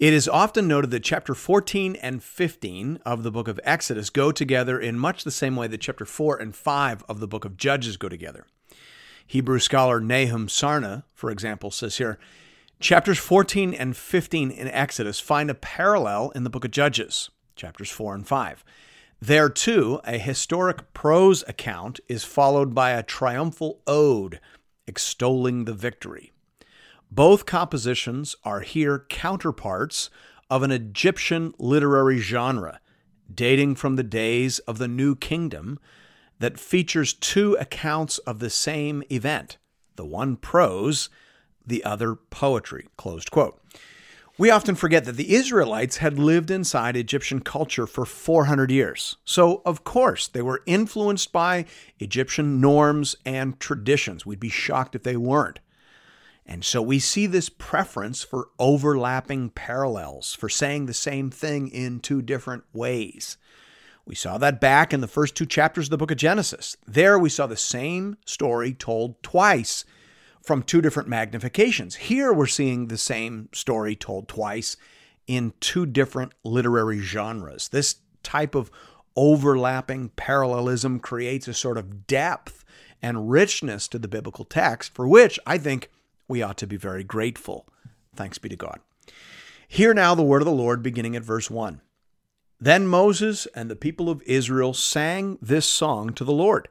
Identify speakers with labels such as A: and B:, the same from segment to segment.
A: It is often noted that chapter 14 and 15 of the book of Exodus go together in much the same way that chapter 4 and 5 of the book of Judges go together. Hebrew scholar Nahum Sarna, for example, says here chapters 14 and 15 in Exodus find a parallel in the book of Judges, chapters 4 and 5. There, too, a historic prose account is followed by a triumphal ode extolling the victory. Both compositions are here counterparts of an Egyptian literary genre dating from the days of the New Kingdom that features two accounts of the same event, the one prose, the other poetry. Closed quote. We often forget that the Israelites had lived inside Egyptian culture for 400 years. So, of course, they were influenced by Egyptian norms and traditions. We'd be shocked if they weren't. And so we see this preference for overlapping parallels, for saying the same thing in two different ways. We saw that back in the first two chapters of the book of Genesis. There we saw the same story told twice from two different magnifications. Here we're seeing the same story told twice in two different literary genres. This type of overlapping parallelism creates a sort of depth and richness to the biblical text, for which I think we ought to be very grateful. Thanks be to God. Hear now the word of the Lord beginning at verse 1. Then Moses and the people of Israel sang this song to the Lord,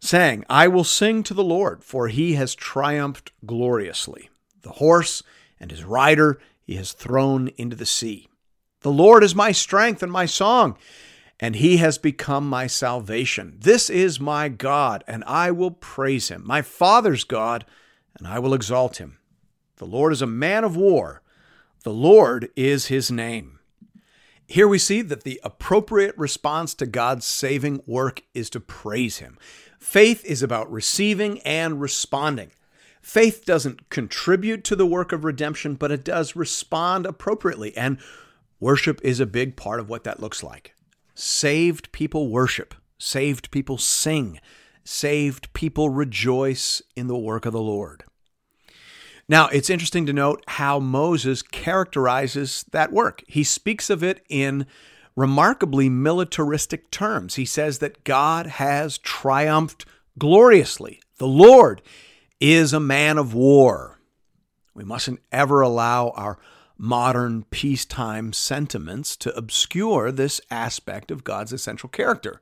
A: saying, I will sing to the Lord, for he has triumphed gloriously. The horse and his rider he has thrown into the sea. The Lord is my strength and my song, and he has become my salvation. This is my God, and I will praise him, my Father's God and I will exalt him. The Lord is a man of war. The Lord is his name. Here we see that the appropriate response to God's saving work is to praise him. Faith is about receiving and responding. Faith doesn't contribute to the work of redemption, but it does respond appropriately. And worship is a big part of what that looks like. Saved people worship, saved people sing, saved people rejoice in the work of the Lord. Now, it's interesting to note how Moses characterizes that work. He speaks of it in remarkably militaristic terms. He says that God has triumphed gloriously. The Lord is a man of war. We mustn't ever allow our modern peacetime sentiments to obscure this aspect of God's essential character.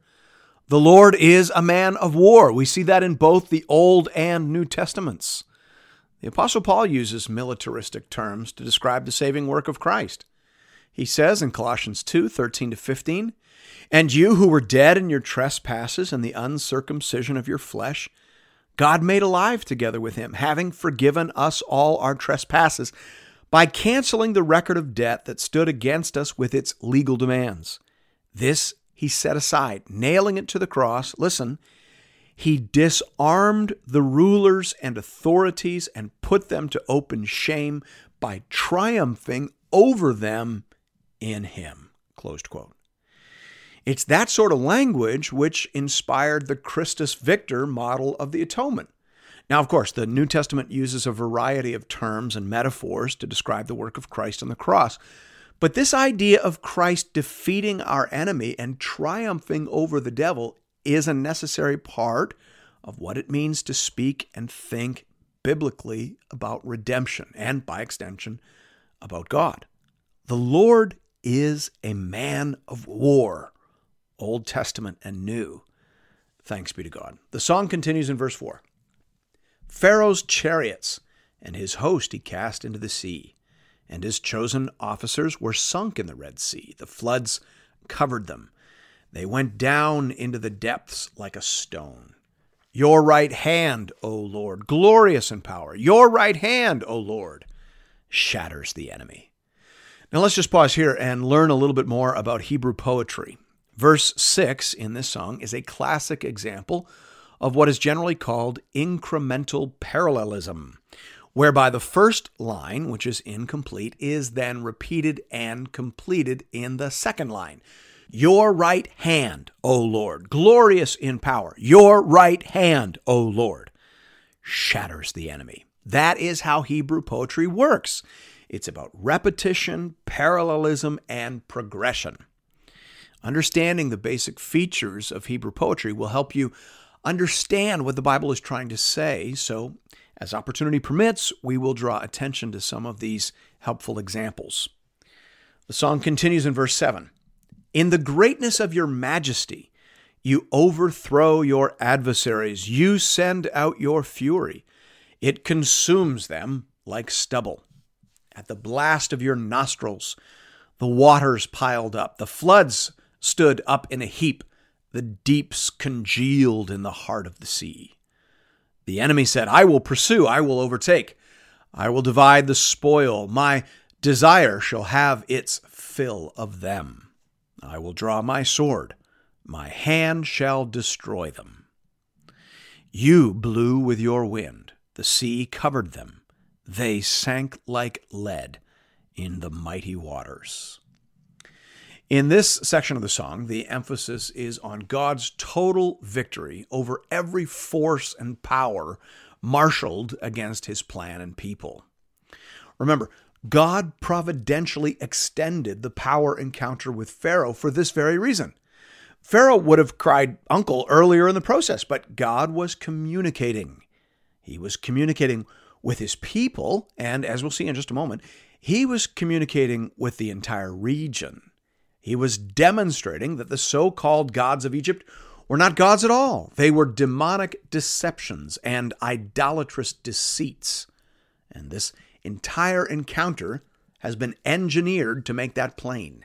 A: The Lord is a man of war. We see that in both the Old and New Testaments. The Apostle Paul uses militaristic terms to describe the saving work of Christ. He says in Colossians 2 13 to 15, And you who were dead in your trespasses and the uncircumcision of your flesh, God made alive together with him, having forgiven us all our trespasses by canceling the record of debt that stood against us with its legal demands. This he set aside, nailing it to the cross. Listen, he disarmed the rulers and authorities and put them to open shame by triumphing over them in him. Closed quote. It's that sort of language which inspired the Christus Victor model of the atonement. Now, of course, the New Testament uses a variety of terms and metaphors to describe the work of Christ on the cross. But this idea of Christ defeating our enemy and triumphing over the devil is a necessary part of what it means to speak and think biblically about redemption and, by extension, about God. The Lord is a man of war, Old Testament and New. Thanks be to God. The song continues in verse 4 Pharaoh's chariots and his host he cast into the sea and his chosen officers were sunk in the Red Sea. The floods covered them. They went down into the depths like a stone. Your right hand, O Lord, glorious in power, your right hand, O Lord, shatters the enemy. Now let's just pause here and learn a little bit more about Hebrew poetry. Verse 6 in this song is a classic example of what is generally called incremental parallelism, whereby the first line, which is incomplete, is then repeated and completed in the second line. Your right hand, O Lord, glorious in power, your right hand, O Lord, shatters the enemy. That is how Hebrew poetry works. It's about repetition, parallelism, and progression. Understanding the basic features of Hebrew poetry will help you understand what the Bible is trying to say. So, as opportunity permits, we will draw attention to some of these helpful examples. The song continues in verse 7 In the greatness of your majesty, you overthrow your adversaries, you send out your fury, it consumes them like stubble. At the blast of your nostrils, the waters piled up, the floods stood up in a heap, the deeps congealed in the heart of the sea. The enemy said, I will pursue, I will overtake, I will divide the spoil, my desire shall have its fill of them. I will draw my sword, my hand shall destroy them. You blew with your wind, the sea covered them, they sank like lead in the mighty waters. In this section of the song, the emphasis is on God's total victory over every force and power marshaled against his plan and people. Remember, God providentially extended the power encounter with Pharaoh for this very reason. Pharaoh would have cried uncle earlier in the process, but God was communicating. He was communicating with his people, and as we'll see in just a moment, he was communicating with the entire region. He was demonstrating that the so called gods of Egypt were not gods at all. They were demonic deceptions and idolatrous deceits. And this entire encounter has been engineered to make that plain.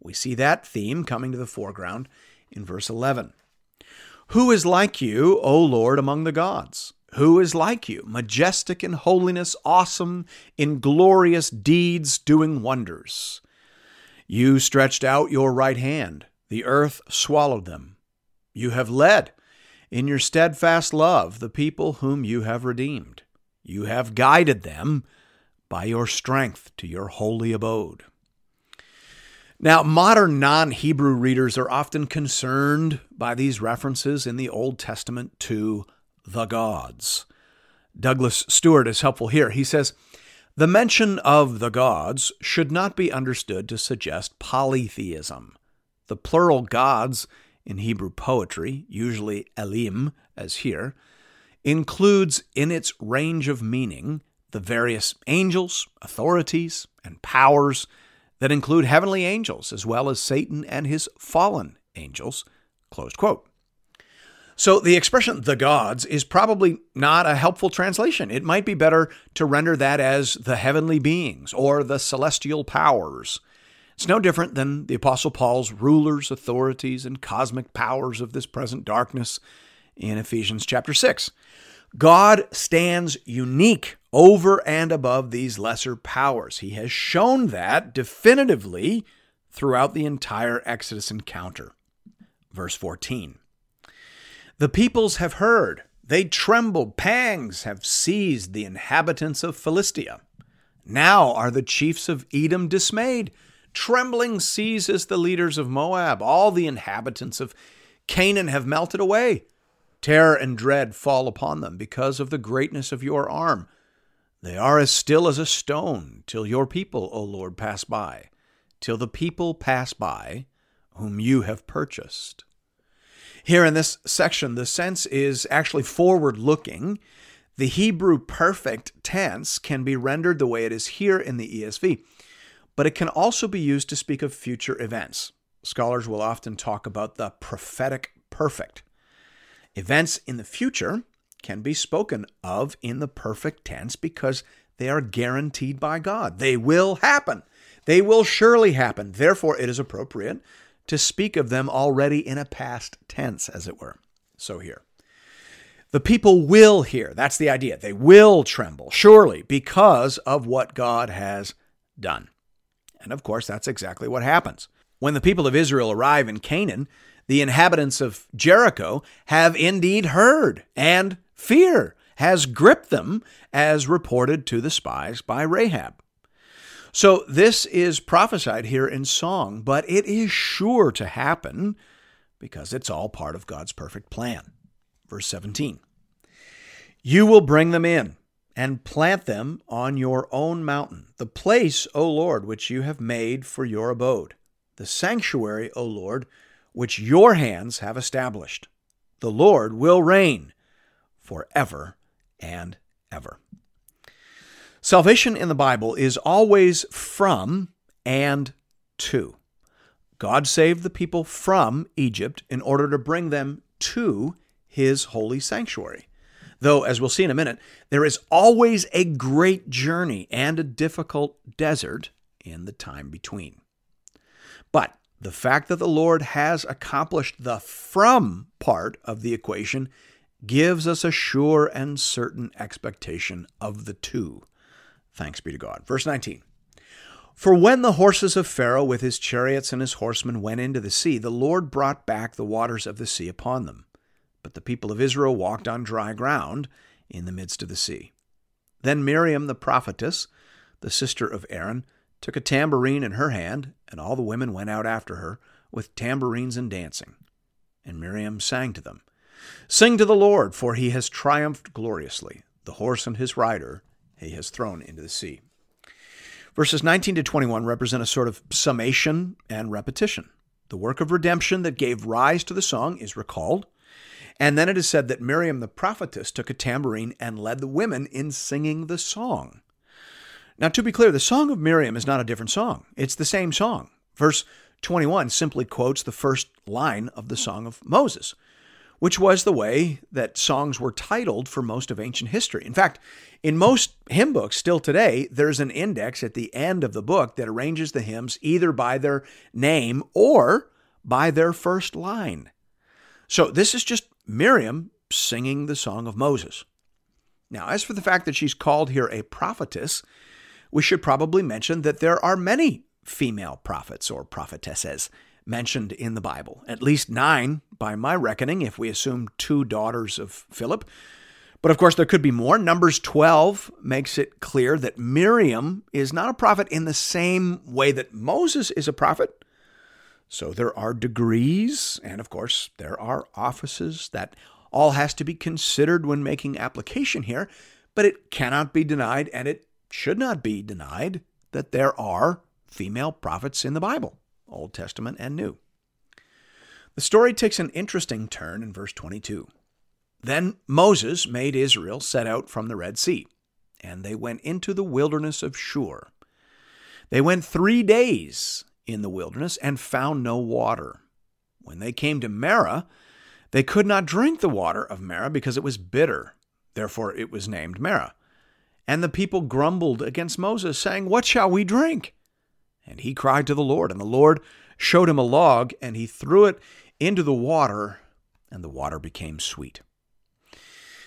A: We see that theme coming to the foreground in verse 11. Who is like you, O Lord, among the gods? Who is like you, majestic in holiness, awesome in glorious deeds, doing wonders? You stretched out your right hand, the earth swallowed them. You have led in your steadfast love the people whom you have redeemed. You have guided them by your strength to your holy abode. Now, modern non Hebrew readers are often concerned by these references in the Old Testament to the gods. Douglas Stuart is helpful here. He says, the mention of the gods should not be understood to suggest polytheism. The plural gods in Hebrew poetry, usually Elim, as here, includes in its range of meaning the various angels, authorities, and powers that include heavenly angels as well as Satan and his fallen angels. Closed quote. So the expression the gods is probably not a helpful translation. It might be better to render that as the heavenly beings or the celestial powers. It's no different than the Apostle Paul's rulers, authorities, and cosmic powers of this present darkness in Ephesians chapter 6. God stands unique over and above these lesser powers. He has shown that definitively throughout the entire Exodus encounter. Verse 14. The peoples have heard. They tremble. Pangs have seized the inhabitants of Philistia. Now are the chiefs of Edom dismayed. Trembling seizes the leaders of Moab. All the inhabitants of Canaan have melted away. Terror and dread fall upon them because of the greatness of your arm. They are as still as a stone till your people, O Lord, pass by, till the people pass by whom you have purchased. Here in this section, the sense is actually forward looking. The Hebrew perfect tense can be rendered the way it is here in the ESV, but it can also be used to speak of future events. Scholars will often talk about the prophetic perfect. Events in the future can be spoken of in the perfect tense because they are guaranteed by God. They will happen. They will surely happen. Therefore, it is appropriate to speak of them already in a past tense, as it were. So here. The people will hear. That's the idea. They will tremble, surely, because of what God has done. And of course, that's exactly what happens. When the people of Israel arrive in Canaan, the inhabitants of Jericho have indeed heard, and fear has gripped them, as reported to the spies by Rahab. So, this is prophesied here in song, but it is sure to happen because it's all part of God's perfect plan. Verse 17 You will bring them in and plant them on your own mountain, the place, O Lord, which you have made for your abode, the sanctuary, O Lord, which your hands have established. The Lord will reign forever and ever. Salvation in the Bible is always from and to. God saved the people from Egypt in order to bring them to his holy sanctuary. Though, as we'll see in a minute, there is always a great journey and a difficult desert in the time between. But the fact that the Lord has accomplished the from part of the equation gives us a sure and certain expectation of the to. Thanks be to God. Verse 19. For when the horses of Pharaoh with his chariots and his horsemen went into the sea, the Lord brought back the waters of the sea upon them. But the people of Israel walked on dry ground in the midst of the sea. Then Miriam the prophetess, the sister of Aaron, took a tambourine in her hand, and all the women went out after her with tambourines and dancing. And Miriam sang to them, Sing to the Lord, for he has triumphed gloriously. The horse and his rider he has thrown into the sea. Verses 19 to 21 represent a sort of summation and repetition. The work of redemption that gave rise to the song is recalled. And then it is said that Miriam the prophetess took a tambourine and led the women in singing the song. Now, to be clear, the Song of Miriam is not a different song, it's the same song. Verse 21 simply quotes the first line of the Song of Moses which was the way that songs were titled for most of ancient history. In fact, in most hymn books still today, there's an index at the end of the book that arranges the hymns either by their name or by their first line. So this is just Miriam singing the song of Moses. Now, as for the fact that she's called here a prophetess, we should probably mention that there are many female prophets or prophetesses mentioned in the Bible. At least nine, by my reckoning, if we assume two daughters of Philip. But of course, there could be more. Numbers 12 makes it clear that Miriam is not a prophet in the same way that Moses is a prophet. So there are degrees, and of course, there are offices. That all has to be considered when making application here, but it cannot be denied, and it should not be denied, that there are female prophets in the Bible. Old Testament and New. The story takes an interesting turn in verse 22. Then Moses made Israel set out from the Red Sea, and they went into the wilderness of Shur. They went three days in the wilderness and found no water. When they came to Marah, they could not drink the water of Marah because it was bitter. Therefore it was named Marah. And the people grumbled against Moses, saying, What shall we drink? And he cried to the Lord, and the Lord showed him a log, and he threw it into the water, and the water became sweet.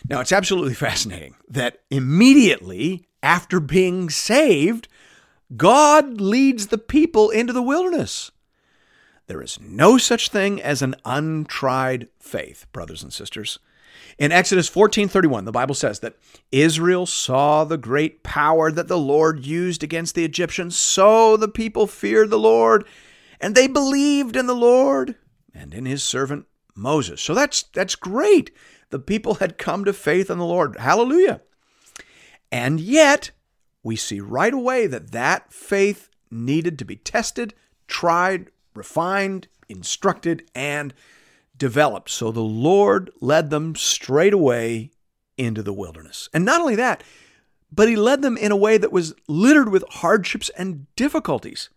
A: Now, it's absolutely fascinating that immediately after being saved, God leads the people into the wilderness. There is no such thing as an untried faith, brothers and sisters. In Exodus 14:31, the Bible says that Israel saw the great power that the Lord used against the Egyptians, so the people feared the Lord, and they believed in the Lord and in his servant Moses. So that's that's great. The people had come to faith in the Lord. Hallelujah. And yet, we see right away that that faith needed to be tested, tried, refined, instructed, and developed. So the Lord led them straight away into the wilderness. And not only that, but he led them in a way that was littered with hardships and difficulties.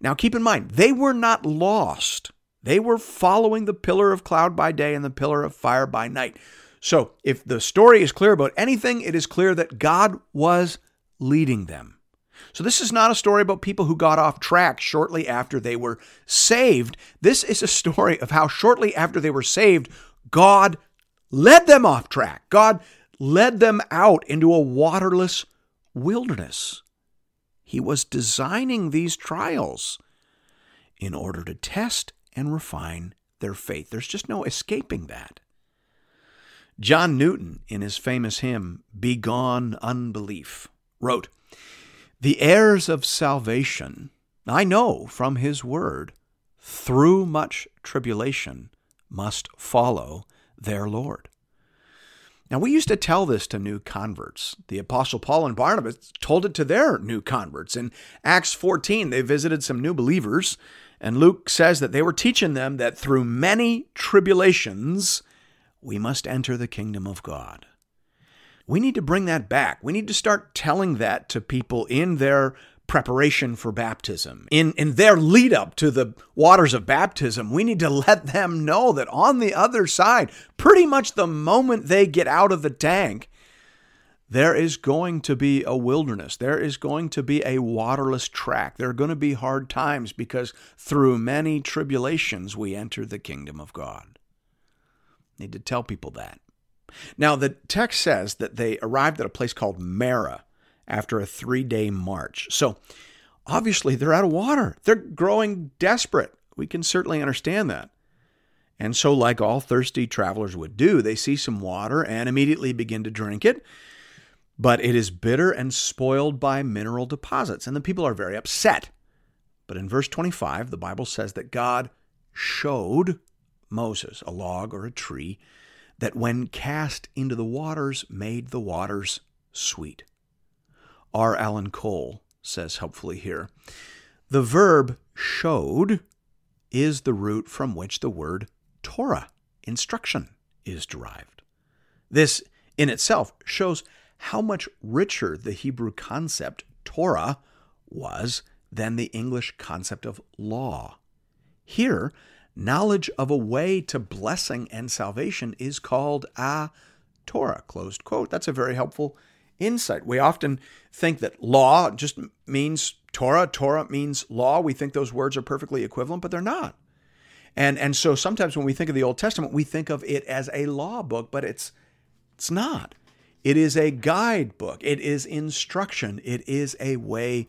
A: Now keep in mind, they were not lost. They were following the pillar of cloud by day and the pillar of fire by night. So if the story is clear about anything, it is clear that God was leading them. So, this is not a story about people who got off track shortly after they were saved. This is a story of how shortly after they were saved, God led them off track. God led them out into a waterless wilderness. He was designing these trials in order to test and refine their faith. There's just no escaping that. John Newton, in his famous hymn, Begone Unbelief, wrote, The heirs of salvation, I know from his word, through much tribulation must follow their Lord. Now, we used to tell this to new converts. The Apostle Paul and Barnabas told it to their new converts. In Acts 14, they visited some new believers, and Luke says that they were teaching them that through many tribulations, we must enter the kingdom of God. We need to bring that back. We need to start telling that to people in their preparation for baptism. In, in their lead up to the waters of baptism, we need to let them know that on the other side, pretty much the moment they get out of the tank, there is going to be a wilderness. There is going to be a waterless track. There are going to be hard times because through many tribulations we enter the kingdom of God. Need to tell people that. Now, the text says that they arrived at a place called Marah after a three day march. So obviously they're out of water. They're growing desperate. We can certainly understand that. And so, like all thirsty travelers would do, they see some water and immediately begin to drink it. But it is bitter and spoiled by mineral deposits, and the people are very upset. But in verse 25, the Bible says that God showed Moses a log or a tree that, when cast into the waters, made the waters sweet. R. Alan Cole says helpfully here. The verb showed is the root from which the word Torah, instruction, is derived. This in itself shows how much richer the Hebrew concept Torah was than the English concept of law. Here, knowledge of a way to blessing and salvation is called a Torah, closed quote. That's a very helpful insight. We often think that law just means Torah, Torah means law. We think those words are perfectly equivalent, but they're not. And and so sometimes when we think of the Old Testament, we think of it as a law book, but it's it's not. It is a guidebook. It is instruction. It is a way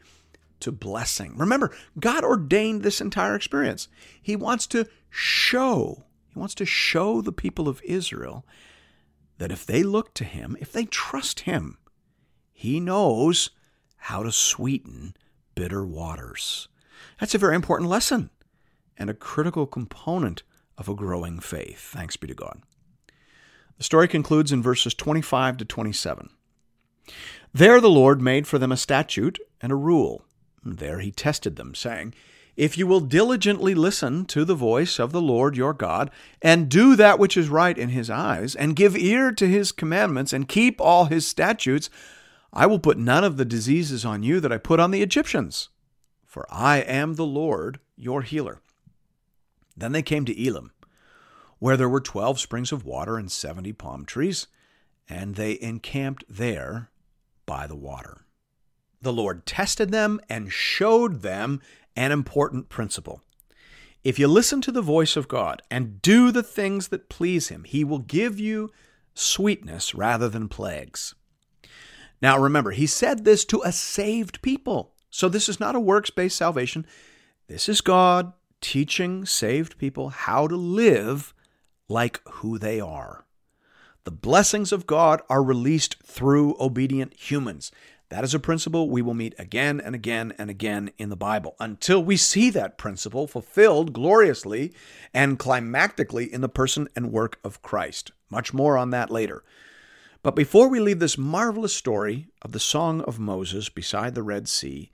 A: to blessing. Remember, God ordained this entire experience. He wants to show, he wants to show the people of Israel that if they look to him, if they trust him, he knows how to sweeten bitter waters. That's a very important lesson and a critical component of a growing faith. Thanks be to God. The story concludes in verses 25 to 27. There the Lord made for them a statute and a rule. There he tested them, saying, If you will diligently listen to the voice of the Lord your God, and do that which is right in his eyes, and give ear to his commandments, and keep all his statutes, I will put none of the diseases on you that I put on the Egyptians, for I am the Lord your healer. Then they came to Elim, where there were twelve springs of water and seventy palm trees, and they encamped there by the water. The Lord tested them and showed them an important principle. If you listen to the voice of God and do the things that please Him, He will give you sweetness rather than plagues. Now remember, he said this to a saved people. So this is not a works based salvation. This is God teaching saved people how to live like who they are. The blessings of God are released through obedient humans. That is a principle we will meet again and again and again in the Bible until we see that principle fulfilled gloriously and climactically in the person and work of Christ. Much more on that later. But before we leave this marvelous story of the Song of Moses beside the Red Sea,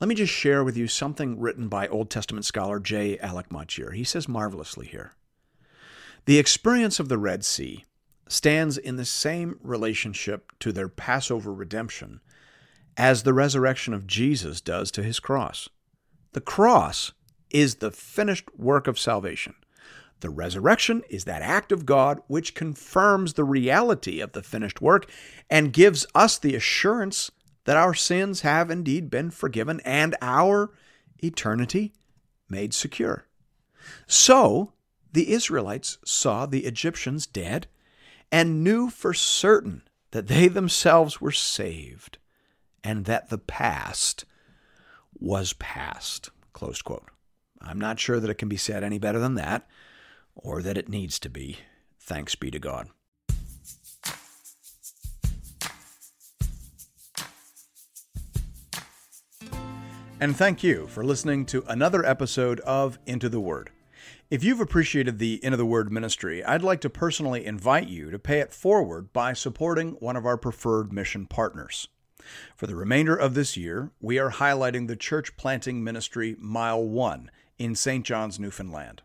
A: let me just share with you something written by Old Testament scholar J. Alec Motyer. He says marvelously here The experience of the Red Sea stands in the same relationship to their Passover redemption as the resurrection of Jesus does to his cross. The cross is the finished work of salvation. The resurrection is that act of God which confirms the reality of the finished work and gives us the assurance that our sins have indeed been forgiven and our eternity made secure. So the Israelites saw the Egyptians dead and knew for certain that they themselves were saved and that the past was past. Closed quote. I'm not sure that it can be said any better than that, or that it needs to be. Thanks be to God. And thank you for listening to another episode of Into the Word. If you've appreciated the Into the Word ministry, I'd like to personally invite you to pay it forward by supporting one of our preferred mission partners. For the remainder of this year, we are highlighting the church planting ministry Mile 1 in St. John's, Newfoundland.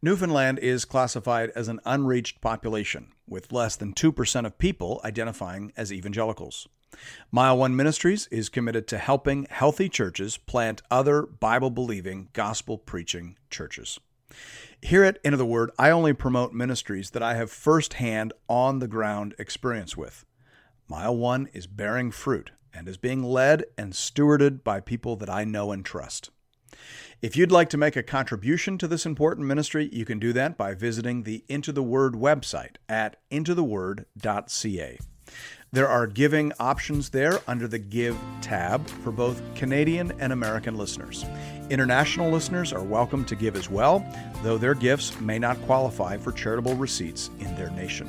A: Newfoundland is classified as an unreached population, with less than 2% of people identifying as evangelicals. Mile One Ministries is committed to helping healthy churches plant other Bible believing, gospel preaching churches. Here at Into the Word, I only promote ministries that I have firsthand, on the ground experience with. Mile One is bearing fruit and is being led and stewarded by people that I know and trust. If you'd like to make a contribution to this important ministry, you can do that by visiting the Into the Word website at intotheword.ca. There are giving options there under the Give tab for both Canadian and American listeners. International listeners are welcome to give as well, though their gifts may not qualify for charitable receipts in their nation.